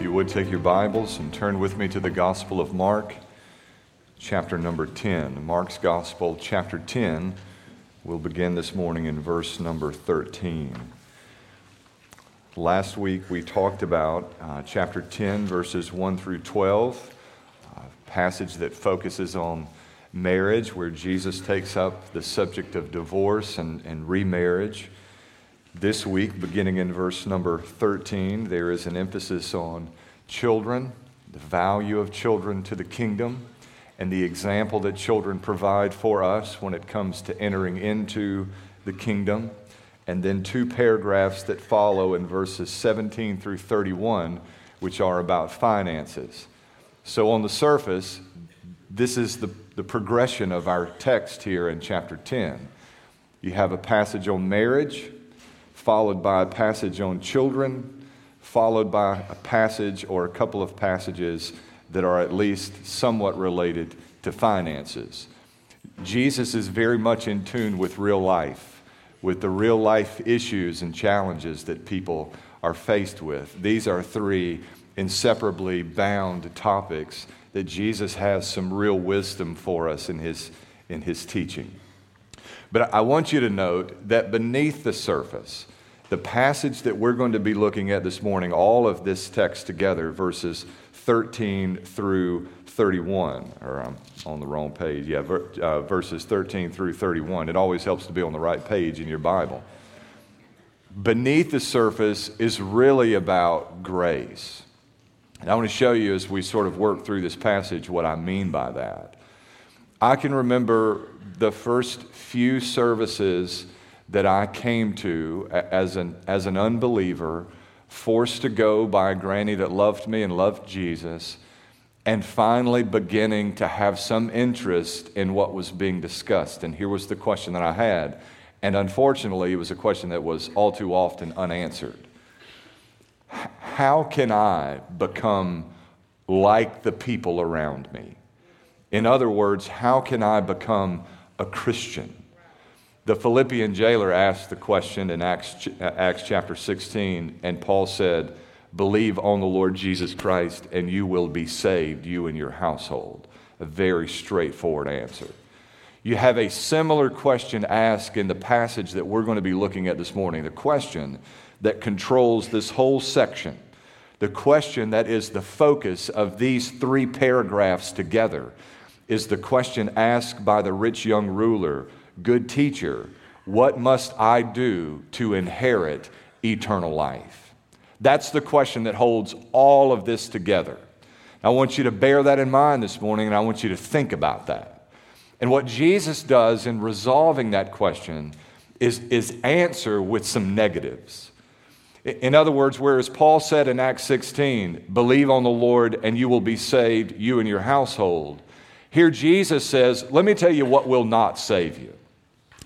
You would take your Bibles and turn with me to the Gospel of Mark, chapter number 10. Mark's Gospel, chapter 10. We'll begin this morning in verse number 13. Last week we talked about uh, chapter 10, verses 1 through 12, a passage that focuses on marriage, where Jesus takes up the subject of divorce and, and remarriage. This week, beginning in verse number 13, there is an emphasis on children, the value of children to the kingdom, and the example that children provide for us when it comes to entering into the kingdom. And then two paragraphs that follow in verses 17 through 31, which are about finances. So, on the surface, this is the, the progression of our text here in chapter 10. You have a passage on marriage followed by a passage on children, followed by a passage or a couple of passages that are at least somewhat related to finances. Jesus is very much in tune with real life, with the real life issues and challenges that people are faced with. These are three inseparably bound topics that Jesus has some real wisdom for us in his, in his teaching. But I want you to note that beneath the surface, the passage that we're going to be looking at this morning, all of this text together, verses 13 through 31, or I'm on the wrong page. Yeah, ver, uh, verses 13 through 31. It always helps to be on the right page in your Bible. Beneath the surface is really about grace. And I want to show you as we sort of work through this passage what I mean by that. I can remember the first few services that I came to as an, as an unbeliever, forced to go by a granny that loved me and loved Jesus, and finally beginning to have some interest in what was being discussed. And here was the question that I had. And unfortunately, it was a question that was all too often unanswered. How can I become like the people around me? In other words, how can I become a Christian? The Philippian jailer asked the question in Acts, uh, Acts chapter 16, and Paul said, Believe on the Lord Jesus Christ, and you will be saved, you and your household. A very straightforward answer. You have a similar question asked in the passage that we're going to be looking at this morning, the question that controls this whole section, the question that is the focus of these three paragraphs together, is the question asked by the rich young ruler Good teacher, what must I do to inherit eternal life? That's the question that holds all of this together. I want you to bear that in mind this morning, and I want you to think about that. And what Jesus does in resolving that question is, is answer with some negatives. In other words, whereas Paul said in Acts 16, believe on the Lord and you will be saved, you and your household, here Jesus says, let me tell you what will not save you.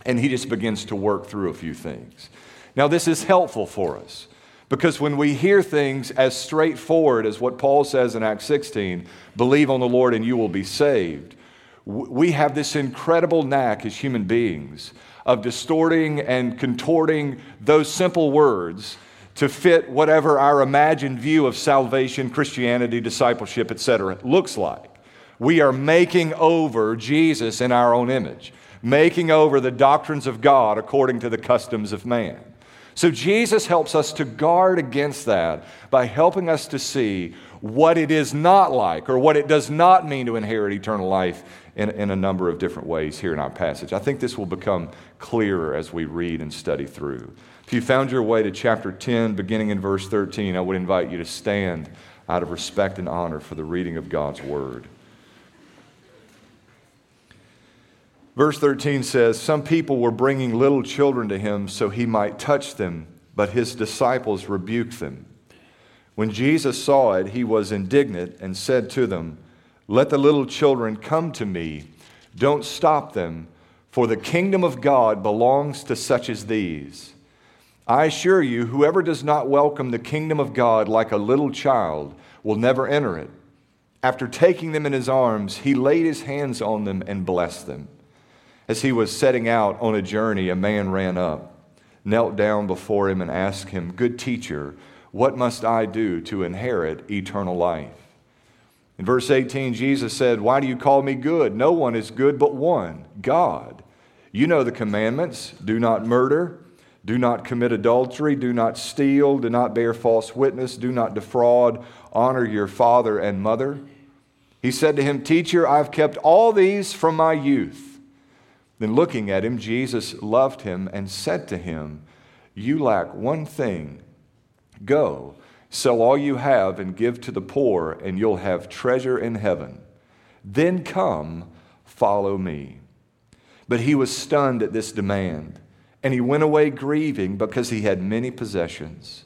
And he just begins to work through a few things. Now, this is helpful for us because when we hear things as straightforward as what Paul says in Acts 16, believe on the Lord and you will be saved, we have this incredible knack as human beings of distorting and contorting those simple words to fit whatever our imagined view of salvation, Christianity, discipleship, etc. looks like. We are making over Jesus in our own image making over the doctrines of God according to the customs of man. So Jesus helps us to guard against that by helping us to see what it is not like or what it does not mean to inherit eternal life in, in a number of different ways here in our passage. I think this will become clearer as we read and study through. If you found your way to chapter 10, beginning in verse 13, I would invite you to stand out of respect and honor for the reading of God's word. Verse 13 says, Some people were bringing little children to him so he might touch them, but his disciples rebuked them. When Jesus saw it, he was indignant and said to them, Let the little children come to me. Don't stop them, for the kingdom of God belongs to such as these. I assure you, whoever does not welcome the kingdom of God like a little child will never enter it. After taking them in his arms, he laid his hands on them and blessed them. As he was setting out on a journey, a man ran up, knelt down before him, and asked him, Good teacher, What must I do to inherit eternal life? In verse 18, Jesus said, Why do you call me good? No one is good but one, God. You know the commandments do not murder, do not commit adultery, do not steal, do not bear false witness, do not defraud, honor your father and mother. He said to him, Teacher, I've kept all these from my youth. Then looking at him, Jesus loved him and said to him, You lack one thing. Go Sell all you have and give to the poor, and you'll have treasure in heaven. Then come, follow me. But he was stunned at this demand, and he went away grieving because he had many possessions.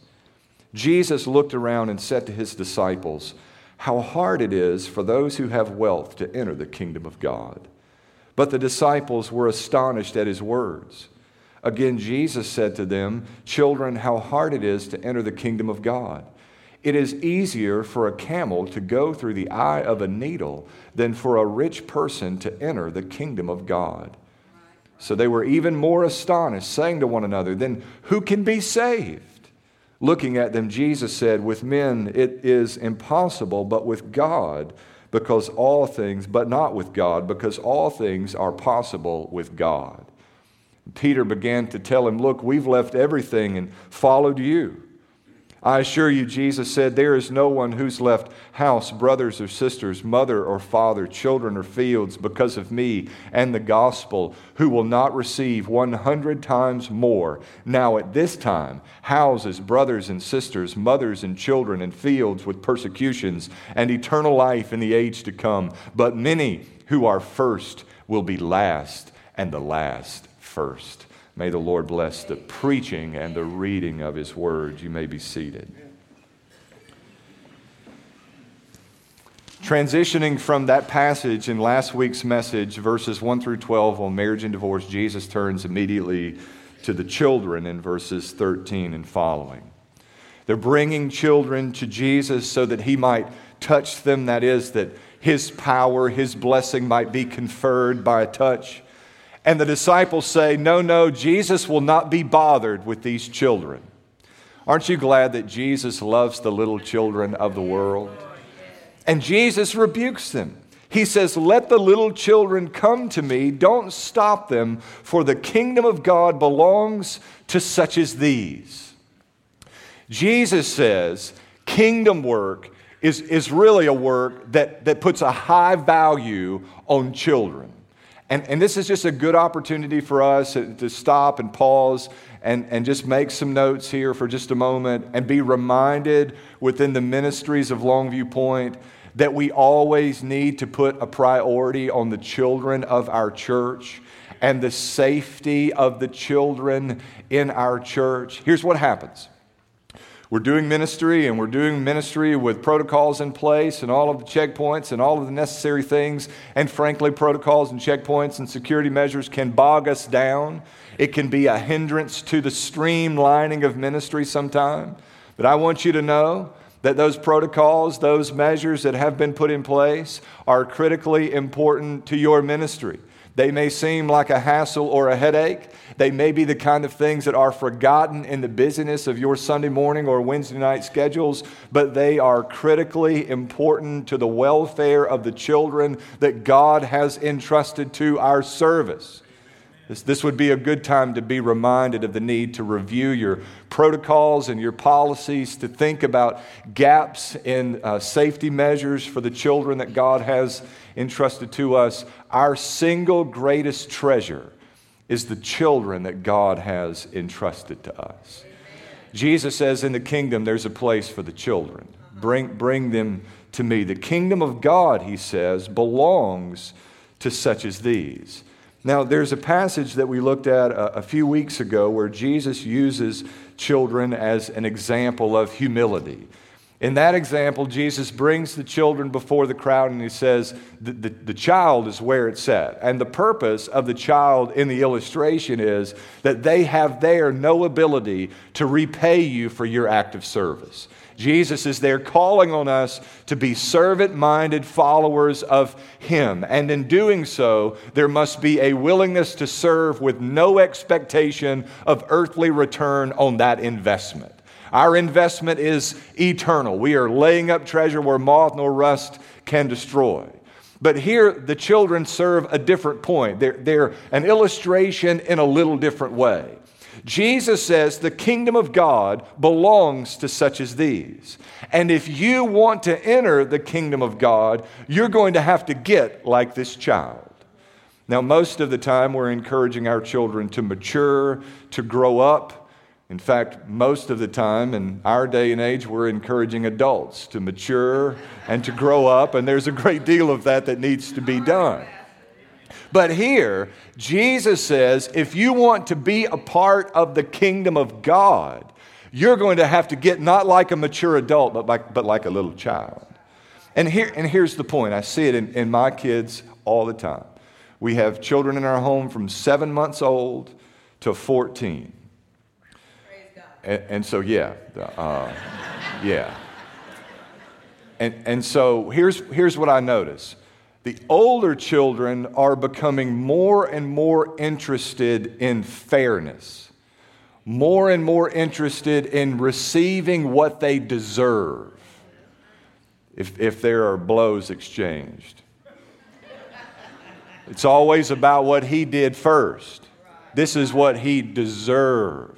Jesus looked around and said to his disciples, How hard it is for those who have wealth to enter the kingdom of God. But the disciples were astonished at his words. Again, Jesus said to them, Children, how hard it is to enter the kingdom of God. It is easier for a camel to go through the eye of a needle than for a rich person to enter the kingdom of God. So they were even more astonished, saying to one another, Then who can be saved? Looking at them, Jesus said, With men it is impossible, but with God, because all things, but not with God, because all things are possible with God. Peter began to tell him, Look, we've left everything and followed you. I assure you, Jesus said, there is no one who's left house, brothers or sisters, mother or father, children or fields because of me and the gospel who will not receive 100 times more now at this time houses, brothers and sisters, mothers and children, and fields with persecutions and eternal life in the age to come. But many who are first will be last, and the last first. May the Lord bless the preaching and the reading of His word. You may be seated. Transitioning from that passage in last week's message, verses 1 through 12 on marriage and divorce, Jesus turns immediately to the children in verses 13 and following. They're bringing children to Jesus so that He might touch them, that is, that His power, His blessing might be conferred by a touch. And the disciples say, No, no, Jesus will not be bothered with these children. Aren't you glad that Jesus loves the little children of the world? And Jesus rebukes them. He says, Let the little children come to me. Don't stop them, for the kingdom of God belongs to such as these. Jesus says, Kingdom work is, is really a work that, that puts a high value on children. And, and this is just a good opportunity for us to stop and pause and, and just make some notes here for just a moment and be reminded within the ministries of Longview Point that we always need to put a priority on the children of our church and the safety of the children in our church. Here's what happens we're doing ministry and we're doing ministry with protocols in place and all of the checkpoints and all of the necessary things. And frankly, protocols and checkpoints and security measures can bog us down. It can be a hindrance to the streamlining of ministry sometime. But I want you to know that those protocols, those measures that have been put in place, are critically important to your ministry. They may seem like a hassle or a headache. They may be the kind of things that are forgotten in the busyness of your Sunday morning or Wednesday night schedules, but they are critically important to the welfare of the children that God has entrusted to our service. This, this would be a good time to be reminded of the need to review your protocols and your policies, to think about gaps in uh, safety measures for the children that God has entrusted to us. Our single greatest treasure is the children that God has entrusted to us. Jesus says in the kingdom, there's a place for the children. Bring, bring them to me. The kingdom of God, he says, belongs to such as these. Now, there's a passage that we looked at a, a, few weeks ago where Jesus uses children as an example of humility. In that example, Jesus brings the children before the crowd and he says, the, the, the, child is where it's at. And the purpose of the child in the illustration is that they have there no ability to repay you for your act of service. Jesus is there calling on us to be servant minded followers of Him. And in doing so, there must be a willingness to serve with no expectation of earthly return on that investment. Our investment is eternal. We are laying up treasure where moth nor rust can destroy. But here, the children serve a different point. They're, they're an illustration in a little different way. Jesus says the kingdom of God belongs to such as these. And if you want to enter the kingdom of God, you're going to have to get like this child. Now, most of the time, we're encouraging our children to mature, to grow up. In fact, most of the time in our day and age, we're encouraging adults to mature and to grow up, and there's a great deal of that that needs to be done. But here, Jesus says if you want to be a part of the kingdom of God, you're going to have to get not like a mature adult, but like, but like a little child. And, here, and here's the point I see it in, in my kids all the time. We have children in our home from seven months old to 14. And, and, so, yeah, uh, yeah. And, and so here's, here's what I notice the older children are becoming more and more interested in fairness, more and more interested in receiving what they deserve if, if there are blows exchanged. It's always about what he did first. This is what he deserved.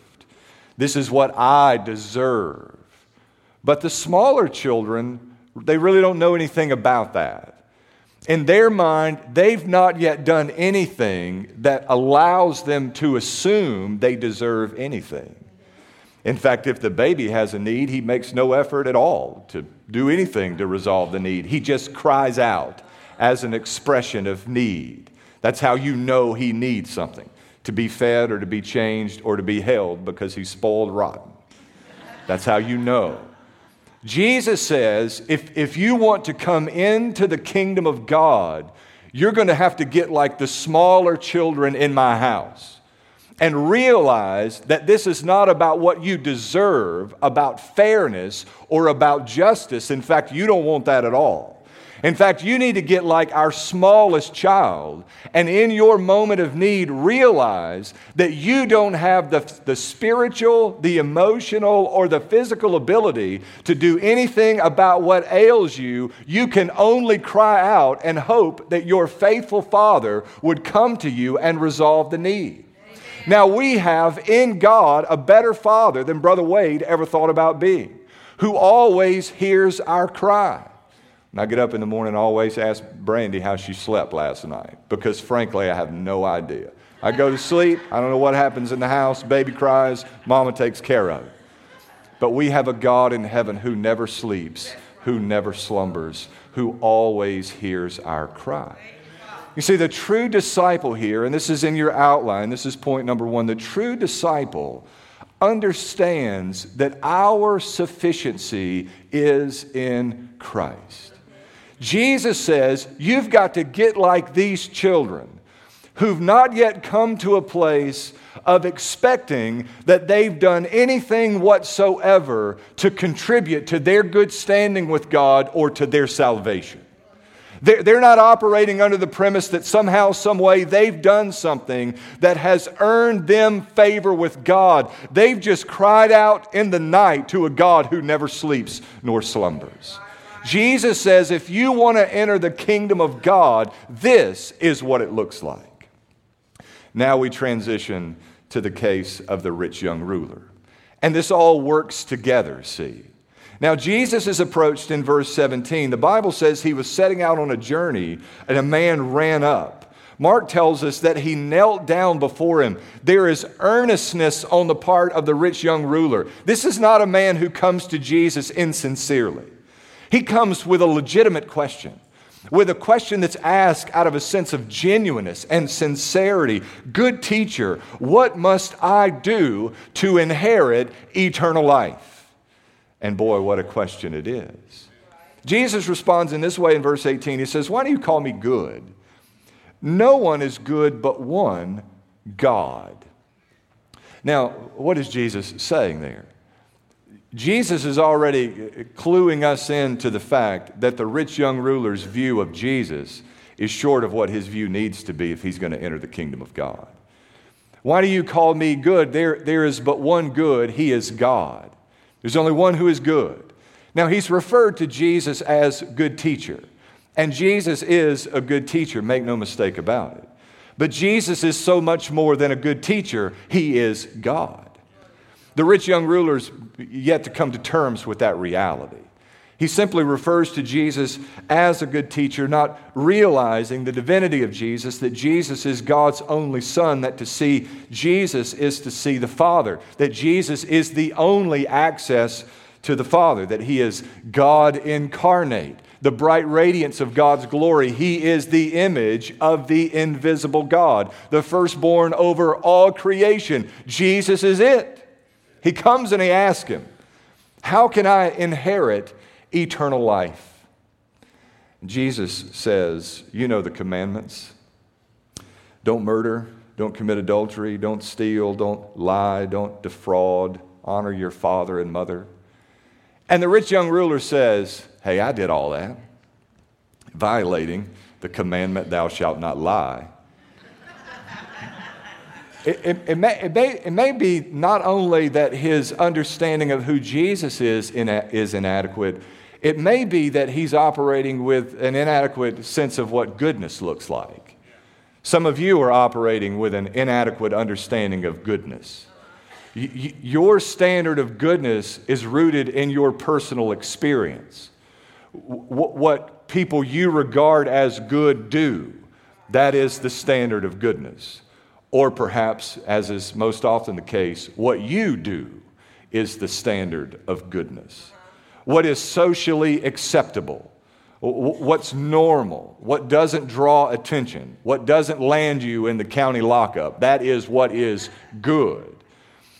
This is what I deserve. But the smaller children, they really don't know anything about that in their mind, they've not yet done anything that allows them to assume they deserve anything. In fact, if the baby has a need, he makes no effort at all to do anything to resolve the need. He just cries out as an expression of need. That's how you know he needs something to be fed or to be changed or to be held because he's spoiled rotten. That's how you know. Jesus says if, if you want to come into the kingdom of God, you're going to have to get like the smaller children in my house and realize that this is not about what you deserve, about fairness, or about justice. In fact, you don't want that at all. In fact, you need to get like our smallest child and in your moment of need realize that you don't have the, the spiritual, the emotional, or the physical ability to do anything about what ails you. You can only cry out and hope that your faithful Father would come to you and resolve the need. Now, we have in God a better Father than Brother Wade ever thought about being, who always hears our cry. And I get up in the morning and always ask Brandy how she slept last night because, frankly, I have no idea. I go to sleep, I don't know what happens in the house, baby cries, mama takes care of it. But we have a God in heaven who never sleeps, who never slumbers, who always hears our cry. You see, the true disciple here, and this is in your outline, this is point number one the true disciple understands that our sufficiency is in Christ. Jesus says, You've got to get like these children who've not yet come to a place of expecting that they've done anything whatsoever to contribute to their good standing with God or to their salvation. They're not operating under the premise that somehow, some way, they've done something that has earned them favor with God. They've just cried out in the night to a God who never sleeps nor slumbers. Jesus says if you want to enter the kingdom of God, this is what it looks like. Now we transition to the case of the rich young ruler. And this all works together, see. Now, Jesus is approached in verse 17. The Bible says he was setting out on a journey and a man ran up. Mark tells us that he knelt down before him. There is earnestness on the part of the rich young ruler. This is not a man who comes to Jesus insincerely. He comes with a legitimate question, with a question that's asked out of a sense of genuineness and sincerity. Good teacher, what must I do to inherit eternal life? And boy, what a question it is. Jesus responds in this way in verse 18. He says, Why do you call me good? No one is good but one, God. Now, what is Jesus saying there? Jesus is already cluing us in to the fact that the rich young ruler's view of Jesus is short of what his view needs to be if he's going to enter the kingdom of God. Why do you call me good? There, there is but one good, he is God. There's only one who is good. Now, he's referred to Jesus as good teacher. And Jesus is a good teacher, make no mistake about it. But Jesus is so much more than a good teacher, he is God. The rich young ruler's yet to come to terms with that reality. He simply refers to Jesus as a good teacher, not realizing the divinity of Jesus, that Jesus is God's only Son, that to see Jesus is to see the Father, that Jesus is the only access to the Father, that He is God incarnate, the bright radiance of God's glory. He is the image of the invisible God, the firstborn over all creation. Jesus is it. He comes and He asks Him, How can I inherit? eternal life. Jesus says, You know the commandments. Don't murder, don't commit adultery, don't steal, don't lie, don't defraud, honor your father and mother. And the rich young ruler says, Hey, I did all that, violating the commandment, Thou shalt not lie. It, it, it, may, it, may, it may be not only that his understanding of who Jesus is, is inadequate, it may be that he's operating with an inadequate sense of what goodness looks like. Some of you are operating with an inadequate understanding of goodness. your standard of goodness is rooted in your personal experience. what people you regard as good do, that is the standard of goodness. Or perhaps, as is most often the case, what you do is the standard of goodness what is socially acceptable, what's normal, what doesn't draw attention, what doesn't land you in the county lockup. That is what is good.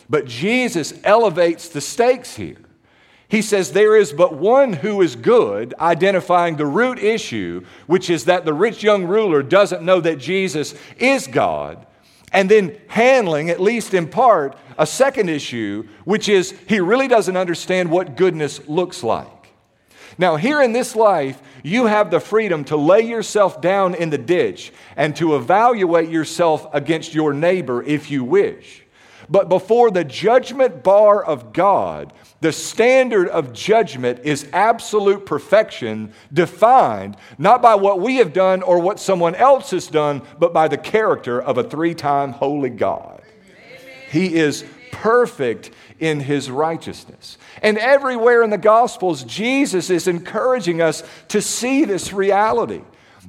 But Jesus elevates the stakes here. He says there is but one who is good, identifying the root issue, which is that the rich young ruler doesn't know that Jesus is God and then handling, at least in part, a second issue, which is he really doesn't understand what goodness looks like. Now, here in this life, you have the freedom to lay yourself down in the ditch and to evaluate yourself against your neighbor if you wish. But before the judgment bar of God, the standard of judgment is absolute perfection, defined not by what we have done or what someone else has done, but by the character of a three time holy God. He is perfect in his righteousness. And everywhere in the Gospels, Jesus is encouraging us to see this reality.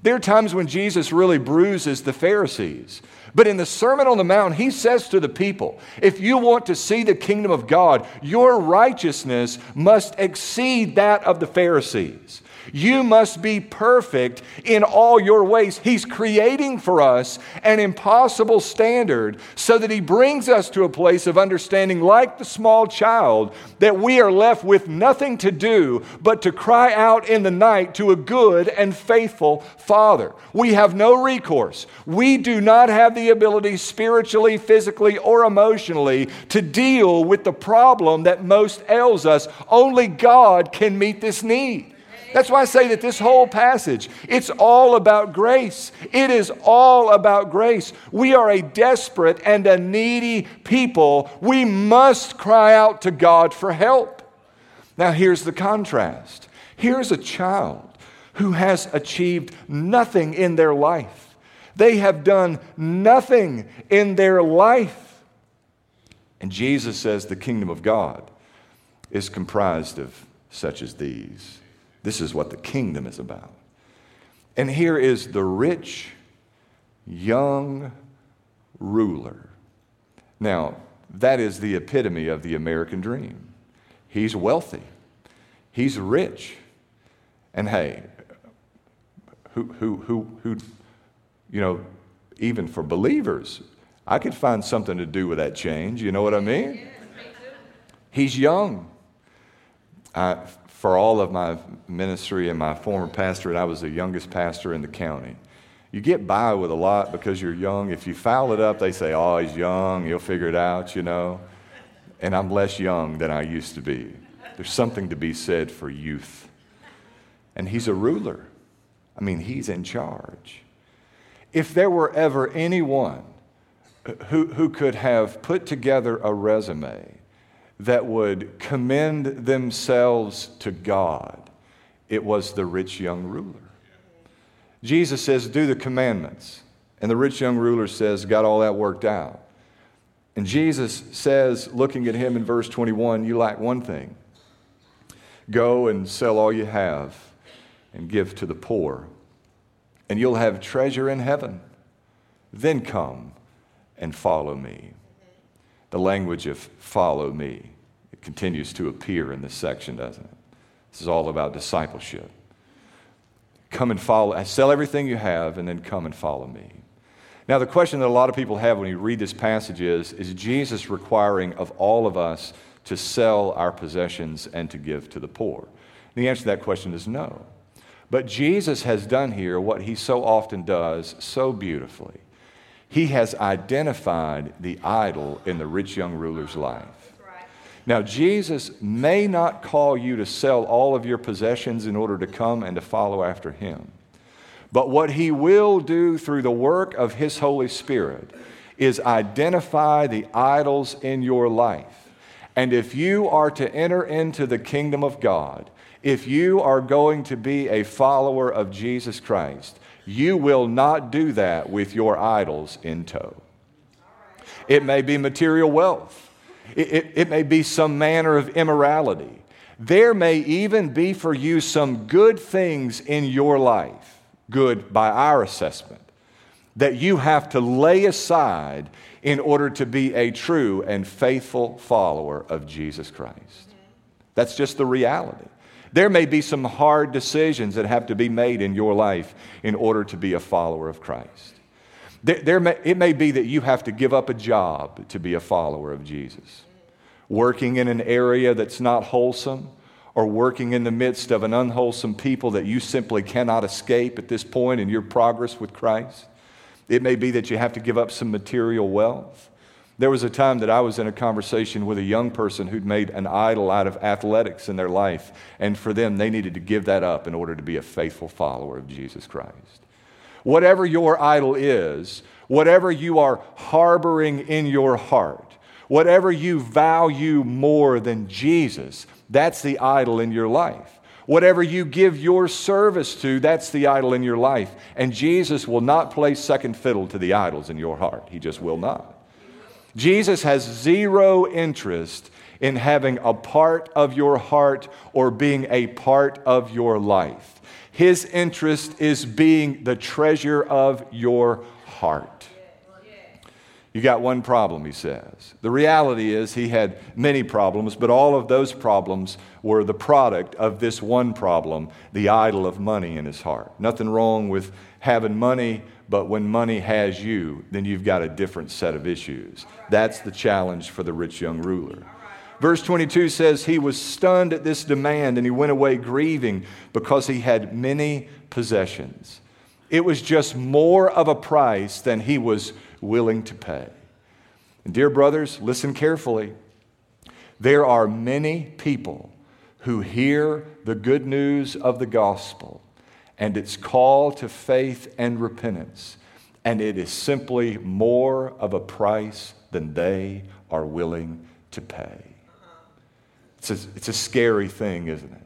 There are times when Jesus really bruises the Pharisees. But in the Sermon on the Mount, he says to the people, if you want to see the kingdom of God, your righteousness must exceed that of the Pharisees. You must be perfect in all your ways. He's creating for us an impossible standard so that He brings us to a place of understanding, like the small child, that we are left with nothing to do but to cry out in the night to a good and faithful Father. We have no recourse. We do not have the ability, spiritually, physically, or emotionally, to deal with the problem that most ails us. Only God can meet this need. That's why I say that this whole passage, it's all about grace. It is all about grace. We are a desperate and a needy people. We must cry out to God for help. Now, here's the contrast. Here's a child who has achieved nothing in their life. They have done nothing in their life. And Jesus says the kingdom of God is comprised of such as these. This is what the kingdom is about. And here is the rich, young ruler. Now, that is the epitome of the American dream. He's wealthy, he's rich. And hey, who, who, who, who, you know, even for believers, I could find something to do with that change. You know what I mean? He's young. I, for all of my ministry and my former pastorate, I was the youngest pastor in the county. You get by with a lot because you're young. If you foul it up, they say, oh, he's young, he'll figure it out, you know. And I'm less young than I used to be. There's something to be said for youth. And he's a ruler. I mean, he's in charge. If there were ever anyone who, who could have put together a resume that would commend themselves to God, it was the rich young ruler. Jesus says, Do the commandments. And the rich young ruler says, Got all that worked out. And Jesus says, looking at him in verse 21, You lack one thing. Go and sell all you have and give to the poor, and you'll have treasure in heaven. Then come and follow me. The language of follow me, it continues to appear in this section, doesn't it? This is all about discipleship. Come and follow, sell everything you have, and then come and follow me. Now, the question that a lot of people have when you read this passage is Is Jesus requiring of all of us to sell our possessions and to give to the poor? And the answer to that question is no. But Jesus has done here what he so often does so beautifully. He has identified the idol in the rich young ruler's life. Now, Jesus may not call you to sell all of your possessions in order to come and to follow after him. But what he will do through the work of his Holy Spirit is identify the idols in your life. And if you are to enter into the kingdom of God, if you are going to be a follower of Jesus Christ, you will not do that with your idols in tow. It may be material wealth, it, it, it, may be some manner of immorality. There may even be for you some good things in your life good by our assessment, that you have to lay aside in order to be a true and faithful follower of Jesus Christ. That's just the reality. There may be some hard decisions that have to be made in your life in order to be a follower of Christ. There, there may, it may be that you have to give up a job to be a follower of Jesus. Working in an area that's not wholesome, or working in the midst of an unwholesome people that you simply cannot escape at this point in your progress with Christ. It may be that you have to give up some material wealth. There was a time that I was in a conversation with a young person who'd made an idol out of athletics in their life, and for them, they needed to give that up in order to be a faithful follower of Jesus Christ. Whatever your idol is, whatever you are harboring in your heart, whatever you value more than Jesus, that's the idol in your life. Whatever you give your service to, that's the idol in your life. And Jesus will not play second fiddle to the idols in your heart. He just will not. Jesus has zero interest in having a part of your heart or being a part of your life. His interest is being the treasure of your heart. You got one problem, he says. The reality is, he had many problems, but all of those problems were the product of this one problem the idol of money in his heart. Nothing wrong with having money, but when money has you, then you've got a different set of issues. That's the challenge for the rich young ruler. Verse 22 says, He was stunned at this demand and he went away grieving because he had many possessions. It was just more of a price than he was willing to pay. And dear brothers, listen carefully. There are many people who hear the good news of the gospel and its call to faith and repentance, and it is simply more of a price than they are willing to pay. It's a, it's a scary thing, isn't it?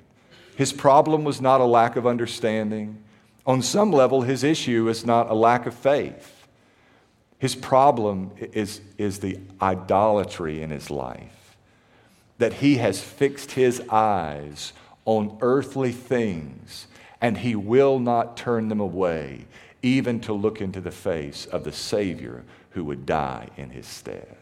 His problem was not a lack of understanding. On some level, his issue is not a lack of faith. His problem is, is the idolatry in his life, that he has fixed his eyes on earthly things and he will not turn them away, even to look into the face of the Savior who would die in his stead.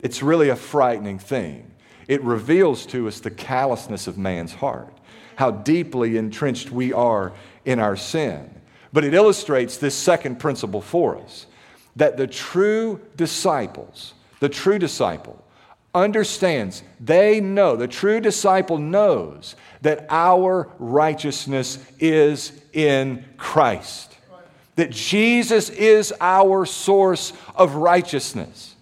It's really a frightening thing. It reveals to us the callousness of man's heart, how deeply entrenched we are in our sin. But it illustrates this second principle for us that the true disciples, the true disciple, understands, they know, the true disciple knows that our righteousness is in Christ. That Jesus is our source of righteousness.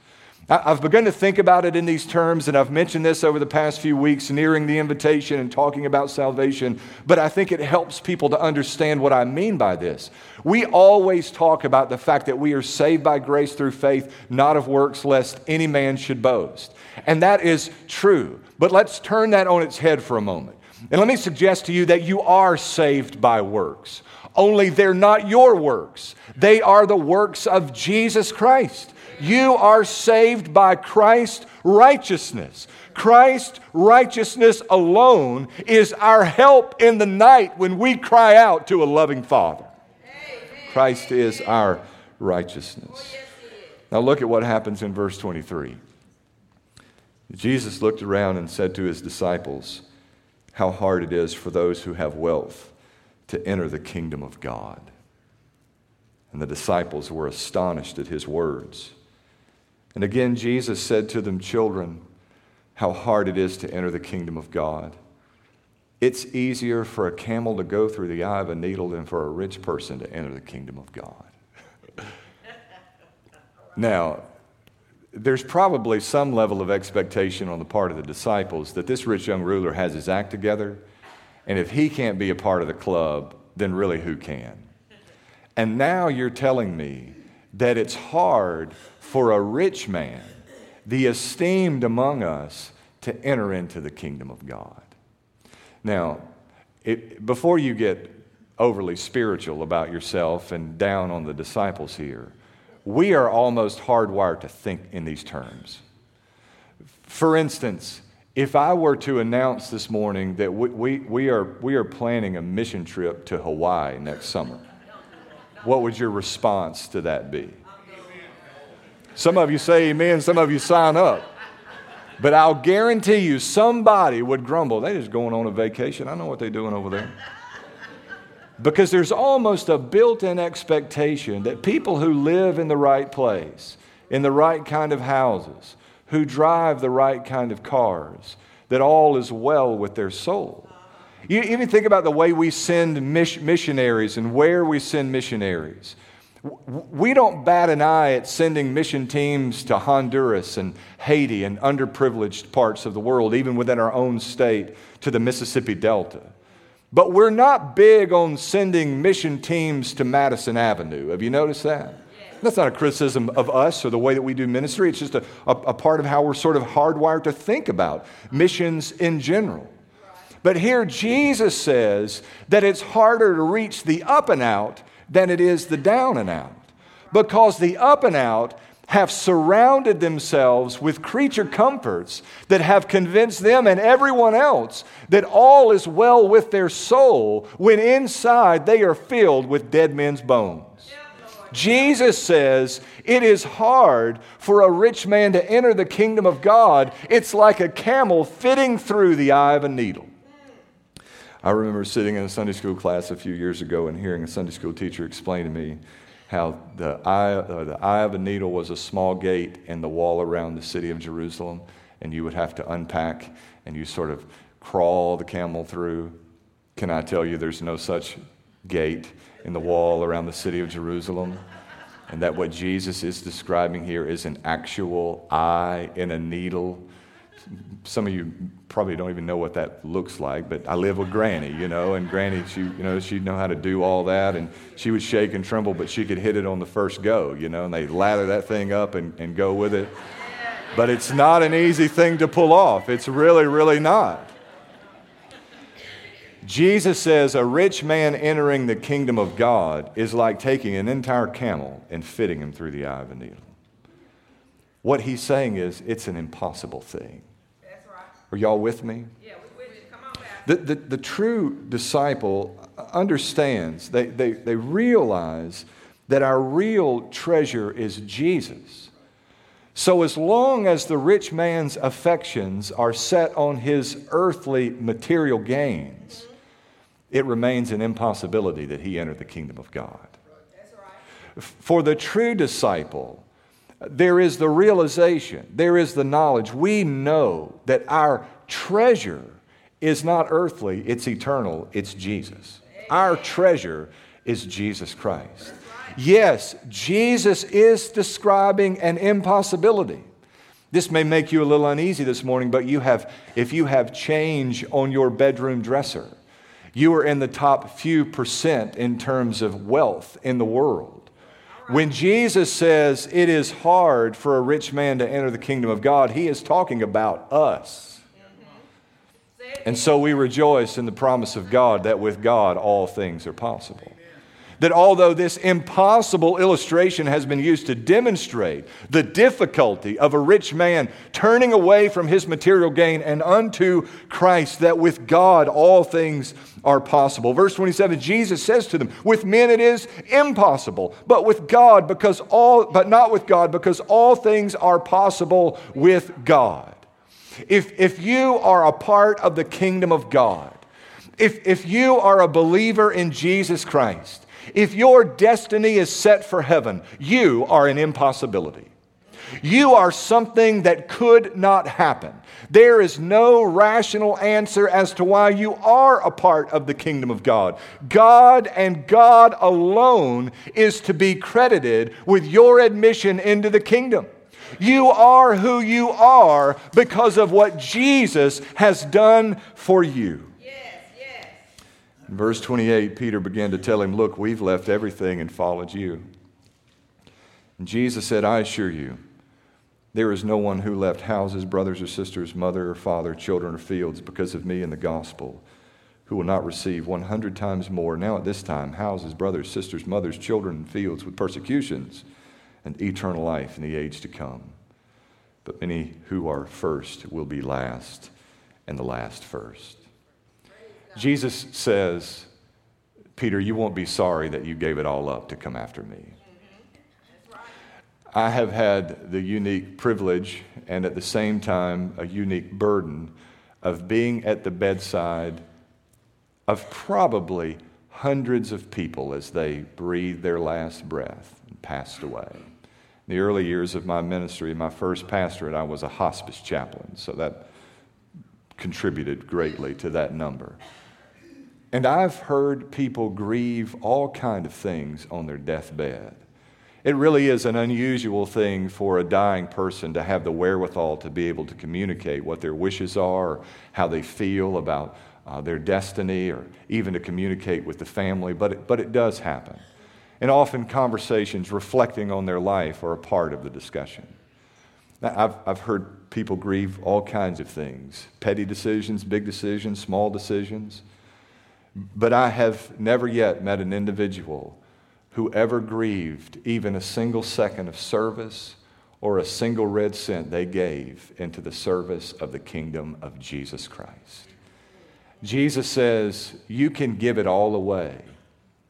I've begun to think about it in these terms, and I've mentioned this over the past few weeks, nearing the invitation and talking about salvation, but I think it helps people to understand what I mean by this. We always talk about the fact that we are saved by grace through faith, not of works, lest any man should boast. And that is true. But let's turn that on its head for a moment. And let me suggest to you that you are saved by works, only they're not your works, they are the works of Jesus Christ. You are saved by Christ's righteousness. Christ's righteousness alone is our help in the night when we cry out to a loving Father. Christ is our righteousness. Now, look at what happens in verse 23. Jesus looked around and said to his disciples, How hard it is for those who have wealth to enter the kingdom of God. And the disciples were astonished at his words. And again, Jesus said to them, Children, how hard it is to enter the kingdom of God. It's easier for a camel to go through the eye of a needle than for a rich person to enter the kingdom of God. now, there's probably some level of expectation on the part of the disciples that this rich young ruler has his act together, and if he can't be a part of the club, then really who can? And now you're telling me that it's hard for a rich man, the esteemed among us, to enter into the kingdom of God. Now, it, before you get overly spiritual about yourself and down on the disciples here, we are almost hardwired to think in these terms. For instance, if I were to announce this morning that we, we, we, are, we are planning a mission trip to Hawaii next summer, what would your response to that be? Some of you say amen, some of you sign up. But I'll guarantee you somebody would grumble. They're just going on a vacation. I know what they're doing over there. Because there's almost a built in expectation that people who live in the right place, in the right kind of houses, who drive the right kind of cars, that all is well with their soul. You even think about the way we send missionaries and where we send missionaries. We don't bat an eye at sending mission teams to Honduras and Haiti and underprivileged parts of the world, even within our own state, to the Mississippi Delta. But we're not big on sending mission teams to Madison Avenue. Have you noticed that? That's not a criticism of us or the way that we do ministry. It's just a, a, a part of how we're sort of hardwired to think about missions in general. But here Jesus says that it's harder to reach the up and out than it is the down and out. Because the up and out have surrounded themselves with creature comforts that have convinced them and everyone else that all is well with their soul when inside they are filled with dead men's bones. Jesus says it is hard for a rich man to enter the kingdom of God. It's like a camel fitting through the eye of a needle. I remember sitting in a Sunday school class a few years ago and hearing a Sunday school teacher explain to me how the eye, uh, the eye of a needle was a small gate in the wall around the city of Jerusalem, and you would have to unpack and you sort of crawl the camel through. Can I tell you there's no such gate in the wall around the city of Jerusalem? And that what Jesus is describing here is an actual eye in a needle some of you probably don't even know what that looks like, but I live with Granny, you know, and Granny, she, you know, she'd know how to do all that, and she would shake and tremble, but she could hit it on the first go, you know, and they lather that thing up and, and go with it. But it's not an easy thing to pull off. It's really, really not. Jesus says a rich man entering the kingdom of God is like taking an entire camel and fitting him through the eye of a needle. What he's saying is it's an impossible thing. Are y'all with me? Yeah, with on back. The, the, the true disciple understands, they, they, they realize that our real treasure is Jesus. So, as long as the rich man's affections are set on his earthly material gains, it remains an impossibility that he enter the kingdom of God. For the true disciple, there is the realization, there is the knowledge. We know that our treasure is not earthly, it's eternal, it's Jesus. Our treasure is Jesus Christ. Yes, Jesus is describing an impossibility. This may make you a little uneasy this morning, but you have, if you have change on your bedroom dresser, you are in the top few percent in terms of wealth in the world. When Jesus says it is hard for a rich man to enter the kingdom of God, he is talking about us. And so we rejoice in the promise of God that with God all things are possible that although this impossible illustration has been used to demonstrate the difficulty of a rich man turning away from his material gain and unto Christ, that with God all things are possible. Verse 27, Jesus says to them, With men it is impossible, but with God, because all, but not with God, because all things are possible with God. If, if you are a part of the kingdom of God, if, if you are a believer in Jesus Christ, if your destiny is set for heaven, you are an impossibility. You are something that could not happen. There is no rational answer as to why you are a part of the kingdom of God. God and God alone is to be credited with your admission into the kingdom. You are who you are because of what Jesus has done for you. Verse 28, Peter began to tell him, Look, we've left everything and followed you. And Jesus said, I assure you, there is no one who left houses, brothers or sisters, mother or father, children or fields because of me and the gospel who will not receive 100 times more now at this time houses, brothers, sisters, mothers, children, and fields with persecutions and eternal life in the age to come. But many who are first will be last, and the last first. Jesus says, Peter, you won't be sorry that you gave it all up to come after me. I have had the unique privilege and at the same time a unique burden of being at the bedside of probably hundreds of people as they breathed their last breath and passed away. In the early years of my ministry, my first pastorate, I was a hospice chaplain, so that contributed greatly to that number. And I've heard people grieve all kind of things on their deathbed. It really is an unusual thing for a dying person to have the wherewithal to be able to communicate what their wishes are, or how they feel about uh, their destiny, or even to communicate with the family, but it, but it does happen. And often conversations reflecting on their life are a part of the discussion. Now, I've, I've heard people grieve all kinds of things petty decisions, big decisions, small decisions. But I have never yet met an individual who ever grieved even a single second of service or a single red cent they gave into the service of the kingdom of Jesus Christ. Jesus says, You can give it all away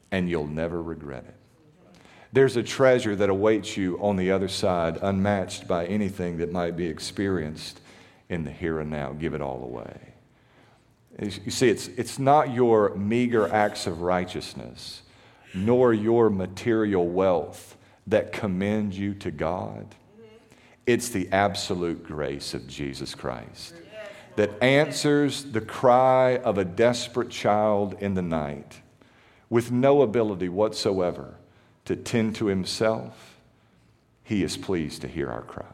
and you'll never regret it. There's a treasure that awaits you on the other side, unmatched by anything that might be experienced in the here and now. Give it all away. You see, it's, it's not your meager acts of righteousness, nor your material wealth that commend you to God. It's the absolute grace of Jesus Christ that answers the cry of a desperate child in the night with no ability whatsoever to tend to himself. He is pleased to hear our cry.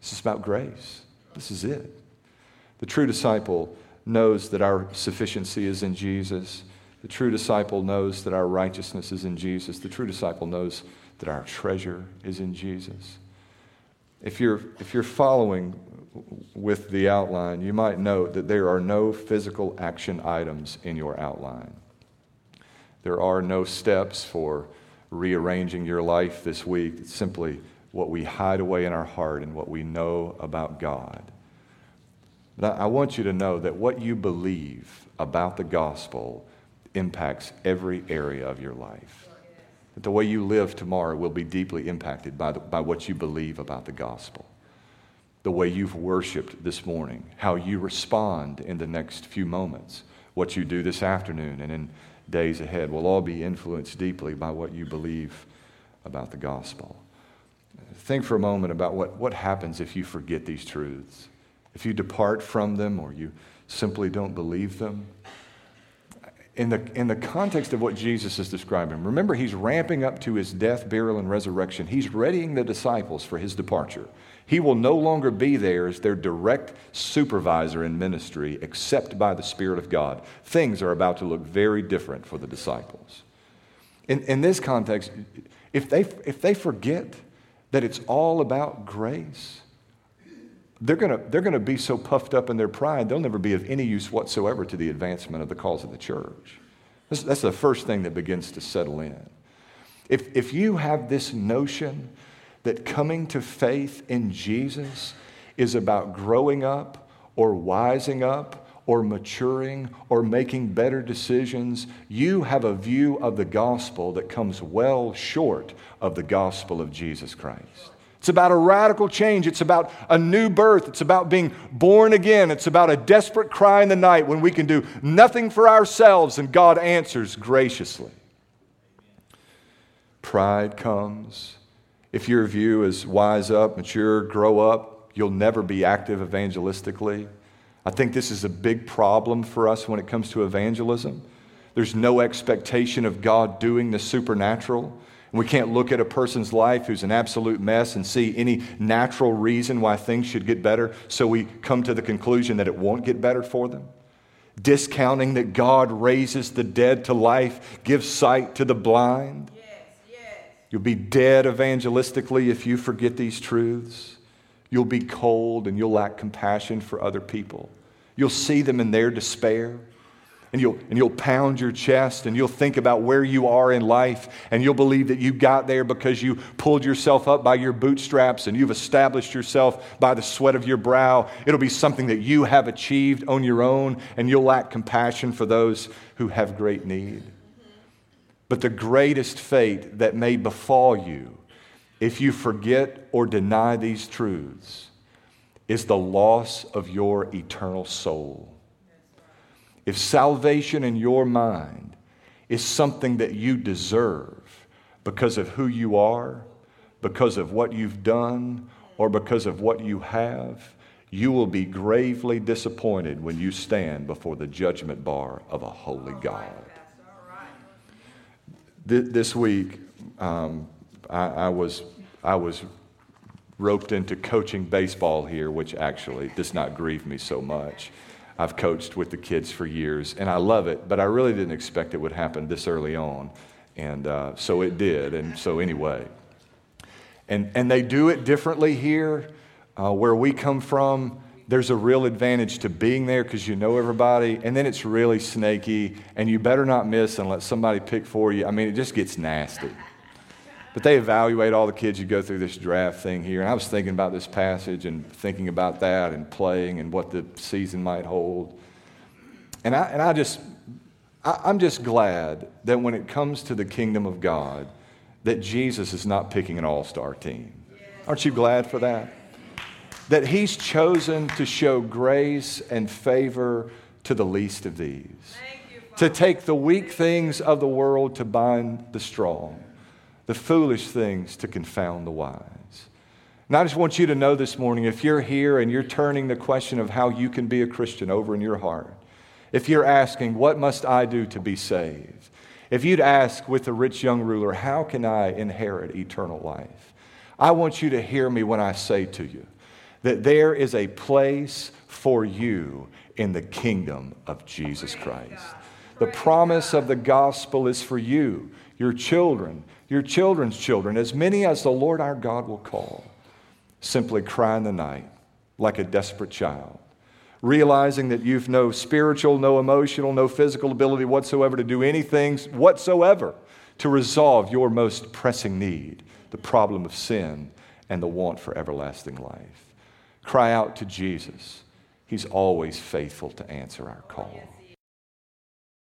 This is about grace. This is it. The true disciple knows that our sufficiency is in Jesus. The true disciple knows that our righteousness is in Jesus. The true disciple knows that our treasure is in Jesus. If you're, if you're following with the outline, you might note that there are no physical action items in your outline. There are no steps for rearranging your life this week. It's simply what we hide away in our heart and what we know about God. But I want you to know that what you believe about the gospel impacts every area of your life. That the way you live tomorrow will be deeply impacted by, the, by what you believe about the gospel. The way you've worshiped this morning, how you respond in the next few moments, what you do this afternoon and in days ahead will all be influenced deeply by what you believe about the gospel. Think for a moment about what, what happens if you forget these truths if you depart from them or you simply don't believe them, in the, in the context of what Jesus is describing, remember he's ramping up to his death, burial, and resurrection. He's readying the disciples for his departure. He will no longer be there as their direct supervisor in ministry, except by the Spirit of God. Things are about to look very different for the disciples. In, in this context, if they, if they forget that it's all about grace, they're going to they're going to be so puffed up in their pride, they'll never be of any use whatsoever to the advancement of the cause of the church. That's, that's the first thing that begins to settle in. If, if you have this notion that coming to faith in Jesus is about growing up or wising up or maturing or making better decisions, you have a view of the gospel that comes well short of the gospel of Jesus Christ. It's about a radical change. It's about a new birth. It's about being born again. It's about a desperate cry in the night when we can do nothing for ourselves and God answers graciously. Pride comes. If your view is wise up, mature, grow up, you'll never be active evangelistically. I think this is a big problem for us when it comes to evangelism. There's no expectation of God doing the supernatural. We can't look at a person's life who's an absolute mess and see any natural reason why things should get better, so we come to the conclusion that it won't get better for them. Discounting that God raises the dead to life, gives sight to the blind. Yes, yes. You'll be dead evangelistically if you forget these truths. You'll be cold and you'll lack compassion for other people. You'll see them in their despair and you'll, and you'll pound your chest and you'll think about where you are in life and you'll believe that you got there because you pulled yourself up by your bootstraps and you've established yourself by the sweat of your brow. It'll be something that you have achieved on your own and you'll lack compassion for those who have great need. But the greatest fate that may befall you if you forget or deny these truths is the loss of your eternal soul. If salvation in your mind is something that you deserve because of who you are, because of what you've done, or because of what you have, you will be gravely disappointed when you stand before the judgment bar of a holy God. This week, um, I, I, was, I was roped into coaching baseball here, which actually does not grieve me so much. I've coached with the kids for years, and I love it, but I really didn't expect it would happen this early on. And uh, so it did. And so, anyway. And, and they do it differently here. Uh, where we come from, there's a real advantage to being there because you know everybody, and then it's really snaky, and you better not miss and let somebody pick for you. I mean, it just gets nasty. But they evaluate all the kids who go through this draft thing here. And I was thinking about this passage and thinking about that and playing and what the season might hold. And I, and I just, I, I'm just glad that when it comes to the kingdom of God, that Jesus is not picking an all star team. Aren't you glad for that? That he's chosen to show grace and favor to the least of these, you, to take the weak things of the world to bind the strong the foolish things to confound the wise. And I just want you to know this morning if you're here and you're turning the question of how you can be a Christian over in your heart, if you're asking, What must I do to be saved? If you'd ask with the rich young ruler, How can I inherit eternal life? I want you to hear me when I say to you that there is a place for you in the kingdom of Jesus Christ. The promise of the gospel is for you, your children, your children's children, as many as the Lord our God will call, simply cry in the night like a desperate child, realizing that you've no spiritual, no emotional, no physical ability whatsoever to do anything whatsoever to resolve your most pressing need, the problem of sin and the want for everlasting life. Cry out to Jesus. He's always faithful to answer our call.